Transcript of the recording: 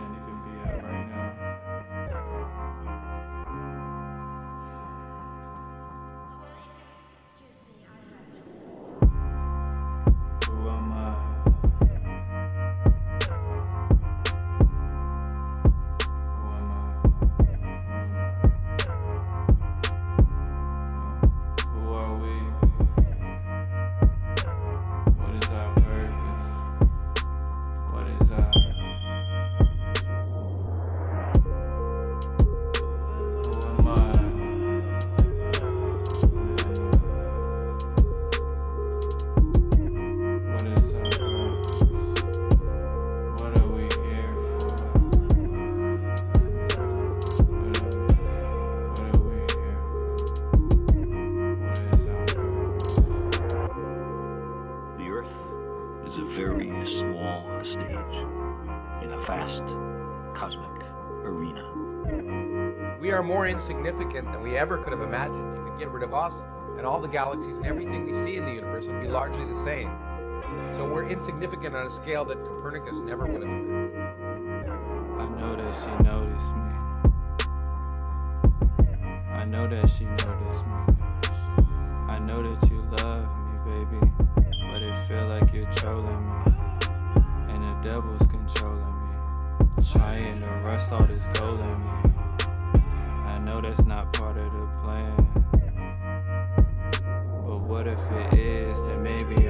this very small stage in a vast cosmic arena. We are more insignificant than we ever could have imagined. You could get rid of us and all the galaxies and everything we see in the universe would be largely the same. So we're insignificant on a scale that Copernicus never would have imagined. I know that she noticed me. I know that she noticed me. I know that you love me, baby. But it feel like you're trolling me. And the devil's controlling me. Trying to rust all this gold in me. I know that's not part of the plan. But what if it is? Then maybe